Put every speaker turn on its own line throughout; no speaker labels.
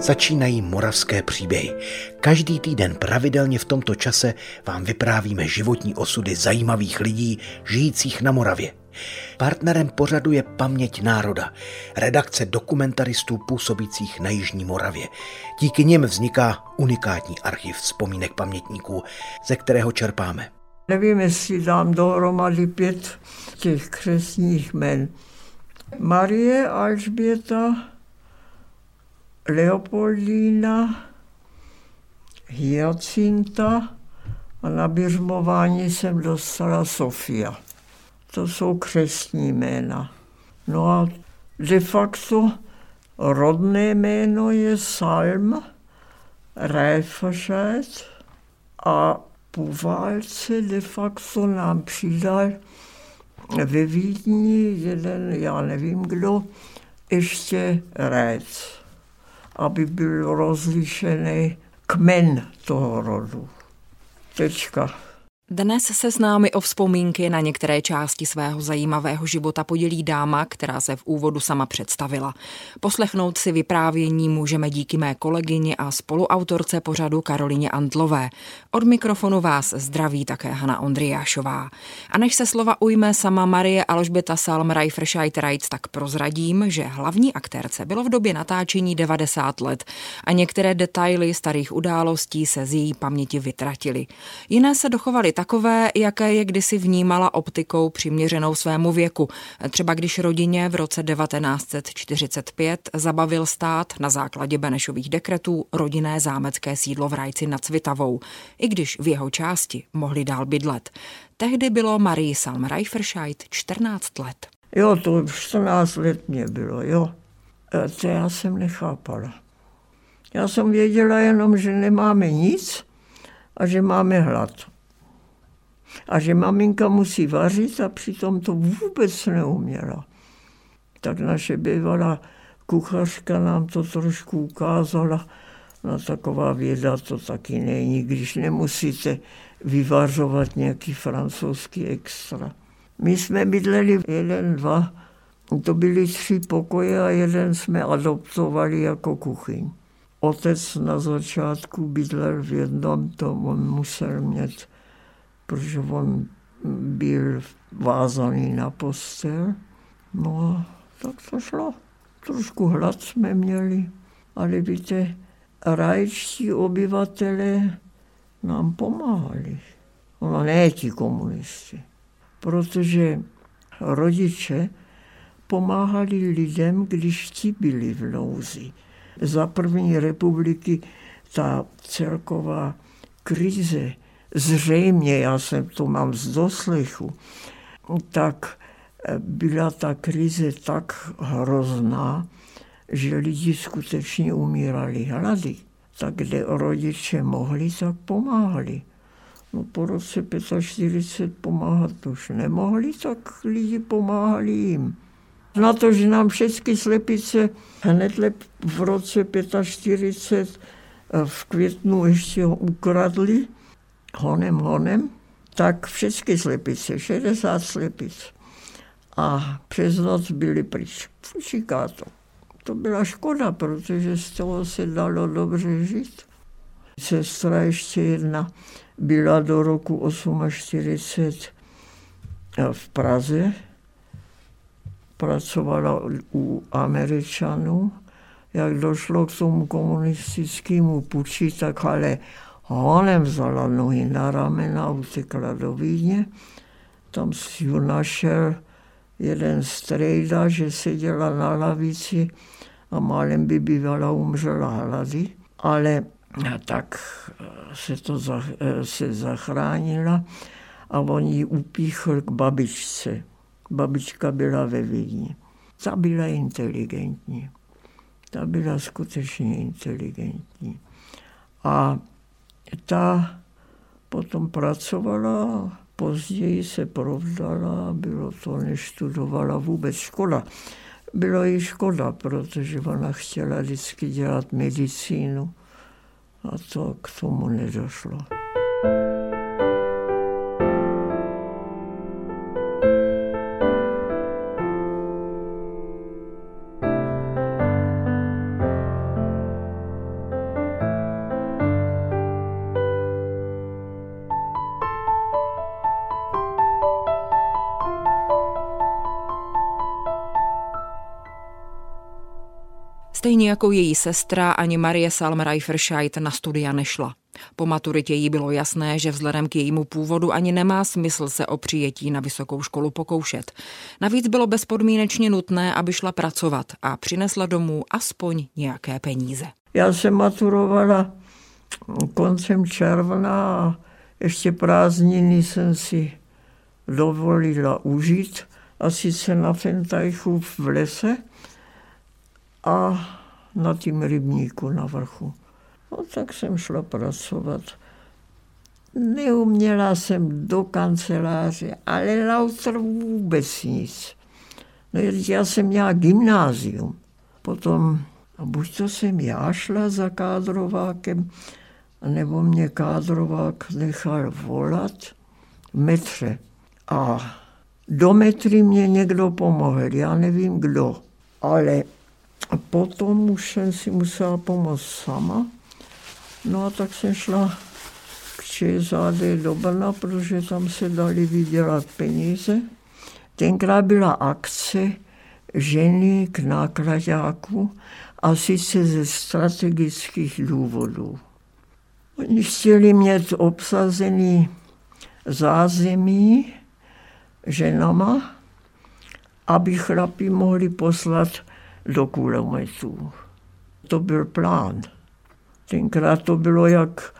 Začínají moravské příběhy. Každý týden pravidelně v tomto čase vám vyprávíme životní osudy zajímavých lidí žijících na Moravě. Partnerem pořadu je Paměť národa, redakce dokumentaristů působících na Jižní Moravě. Díky nim vzniká unikátní archiv vzpomínek pamětníků, ze kterého čerpáme.
Nevím, jestli dám dohromady pět těch křesních men. Marie Alžběta, Leopoldína, Hyacinta a na běžmování jsem dostala Sofia. To jsou křesní jména. No a de facto rodné jméno je Salm Reiferscheid a po válce de facto nám přidal ve Vídni jeden, já nevím kdo, ještě Rec aby byl rozlišený kmen toho rodu. Tečka.
Dnes se s námi o vzpomínky na některé části svého zajímavého života podělí dáma, která se v úvodu sama představila. Poslechnout si vyprávění můžeme díky mé kolegyni a spoluautorce pořadu Karolině Antlové. Od mikrofonu vás zdraví také Hana Ondriášová. A než se slova ujme sama Marie Alžběta Salm Reiferscheid tak prozradím, že hlavní aktérce bylo v době natáčení 90 let a některé detaily starých událostí se z její paměti vytratily. Jiné se dochovaly takové, jaké je kdysi vnímala optikou přiměřenou svému věku. Třeba když rodině v roce 1945 zabavil stát na základě Benešových dekretů rodinné zámecké sídlo v Rajci nad Cvitavou, i když v jeho části mohli dál bydlet. Tehdy bylo Marie Salm Reiferscheid 14 let.
Jo, to 14 let mě bylo, jo. E, to já jsem nechápala. Já jsem věděla jenom, že nemáme nic a že máme hlad a že maminka musí vařit a přitom to vůbec neuměla. Tak naše bývalá kuchařka nám to trošku ukázala. No taková věda to taky není, když nemusíte vyvařovat nějaký francouzský extra. My jsme bydleli jeden, dva, to byly tři pokoje a jeden jsme adoptovali jako kuchyň. Otec na začátku bydlel v jednom, to on musel mít protože on byl vázaný na postel. No a tak to šlo. Trošku hlad jsme měli, ale víte, rajčtí obyvatele nám pomáhali. No ne ti komunisti, protože rodiče pomáhali lidem, když ti byli v nouzi. Za první republiky ta celková krize zřejmě, já jsem to mám z doslechu, tak eh, byla ta krize tak hrozná, že lidi skutečně umírali hlady. Tak kde rodiče mohli, tak pomáhali. No po roce 45 pomáhat už nemohli, tak lidi pomáhali jim. Na to, že nám všechny slepice hned v roce 45 eh, v květnu ještě ukradli, honem, honem, tak všechny slepice, 60 slepic. A přes noc byli pryč. Říká to. To byla škoda, protože z toho se dalo dobře žít. Sestra ještě jedna byla do roku 48 v Praze, pracovala u Američanů. Jak došlo k tomu komunistickému puči, tak ale Honem vzala nohy na ramena, utekla do Vídně. Tam si ju našel jeden strejda, že seděla na lavici a málem by bývala umřela hlady. Ale tak se to se zachránila a on ji upíchl k babičce. Babička byla ve Vídni. Ta byla inteligentní. Ta byla skutečně inteligentní. A ta potom pracovala, později se provdala, bylo to, neštudovala vůbec škola. Bylo jí škoda, protože ona chtěla vždycky dělat medicínu a to k tomu nedošlo.
Stejně jako její sestra ani Marie Salm Reiferscheid na studia nešla. Po maturitě jí bylo jasné, že vzhledem k jejímu původu ani nemá smysl se o přijetí na vysokou školu pokoušet. Navíc bylo bezpodmínečně nutné, aby šla pracovat a přinesla domů aspoň nějaké peníze.
Já jsem maturovala koncem června a ještě prázdniny jsem si dovolila užít a sice na Fentajchu v lese a na tím rybníku na vrchu. No tak jsem šla pracovat. Neuměla jsem do kanceláře, ale lauter vůbec nic. No, já jsem měla gymnázium. Potom, a buď to jsem já šla za kádrovákem, nebo mě kádrovák nechal volat metře. A do metry mě někdo pomohl, já nevím kdo, ale potom už jsem si musela pomoct sama. No a tak jsem šla k ČSAD do Brna, protože tam se dali vydělat peníze. Tenkrát byla akce ženy k nákladáku a sice ze strategických důvodů. Oni chtěli mít obsazený zázemí ženama, aby chlapi mohli poslat do kulometů. To byl plán. Tenkrát to bylo jak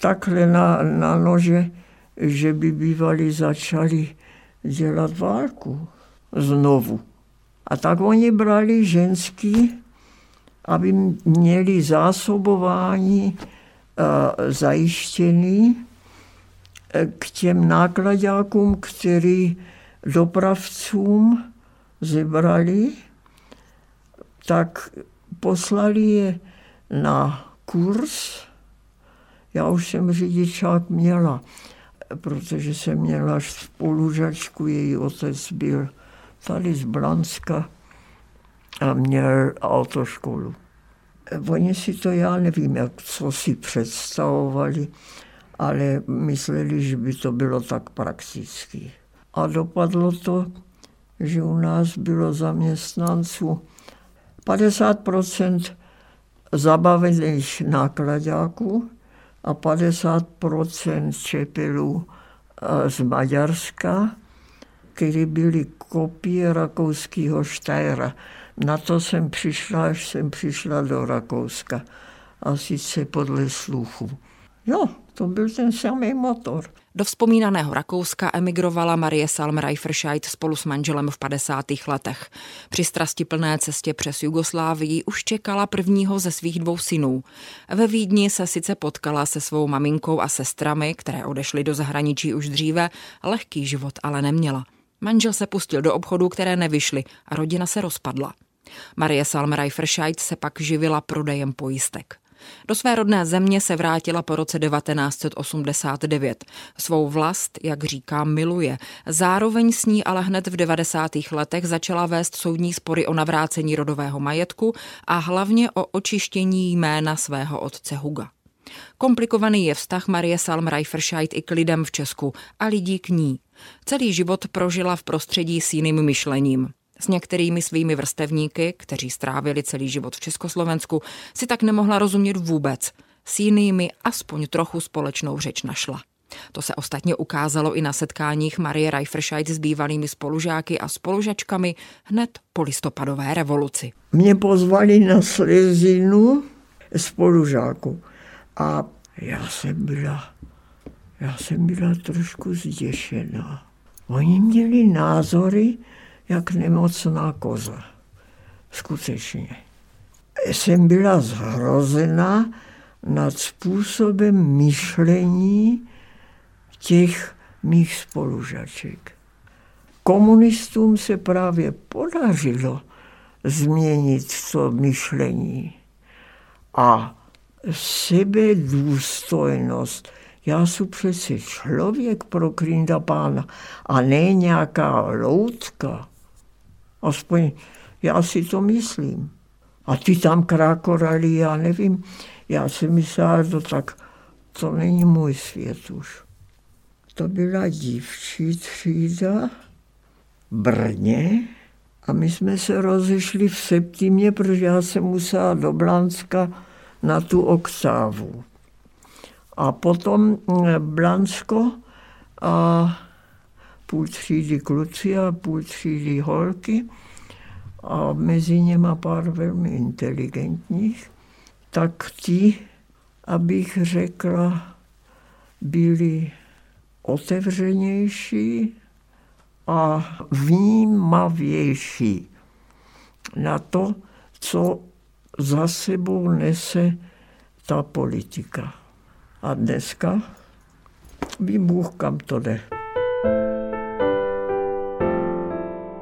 takhle na, na nože, že by bývali začali dělat válku znovu. A tak oni brali ženský, aby měli zásobování uh, zajištěný e, k těm nákladákům, který dopravcům zebrali, tak poslali je na kurz. Já už jsem řidičák měla, protože jsem měla spolužačku, její otec byl tady z Blanska a měl autoškolu. Oni si to, já nevím, jak, co si představovali, ale mysleli, že by to bylo tak prakticky. A dopadlo to, že u nás bylo zaměstnanců 50% zabavených nákladáků a 50 čepelů eh, z Maďarska, které byly kopie rakouského Štajra. Na to jsem přišla, až jsem přišla do Rakouska. A sice podle sluchu. Jo, to byl ten samý motor.
Do vzpomínaného Rakouska emigrovala Marie Salm Reiferscheid spolu s manželem v 50. letech. Při strastiplné cestě přes Jugoslávii už čekala prvního ze svých dvou synů. Ve Vídni se sice potkala se svou maminkou a sestrami, které odešly do zahraničí už dříve, lehký život ale neměla. Manžel se pustil do obchodů, které nevyšly a rodina se rozpadla. Marie Salm Reiferscheid se pak živila prodejem pojistek. Do své rodné země se vrátila po roce 1989. Svou vlast, jak říká, miluje. Zároveň s ní ale hned v 90. letech začala vést soudní spory o navrácení rodového majetku a hlavně o očištění jména svého otce Huga. Komplikovaný je vztah Marie Salm Reiferscheid i k lidem v Česku a lidí k ní. Celý život prožila v prostředí s jiným myšlením. S některými svými vrstevníky, kteří strávili celý život v Československu, si tak nemohla rozumět vůbec. S jinými aspoň trochu společnou řeč našla. To se ostatně ukázalo i na setkáních Marie Reiferscheid s bývalými spolužáky a spolužačkami hned po listopadové revoluci.
Mě pozvali na slezinu spolužáku a já jsem byla, já jsem byla trošku zděšená. Oni měli názory, jak nemocná koza. Skutečně. Jsem byla zhrozena nad způsobem myšlení těch mých spolužaček. Komunistům se právě podařilo změnit to myšlení a sebedůstojnost. Já jsem přece člověk pro krinda pána a ne nějaká loutka. Aspoň já si to myslím. A ty tam krákorali, já nevím. Já si že tak to není můj svět už. To byla dívčí třída v Brně A my jsme se rozešli v septimě, protože já jsem musela do Blanska na tu oktávu. A potom Blansko a půl třídy kluci a půl třídy holky a mezi něma pár velmi inteligentních, tak ti, abych řekla, byli otevřenější a vnímavější na to, co za sebou nese ta politika. A dneska ví Bůh, kam to jde.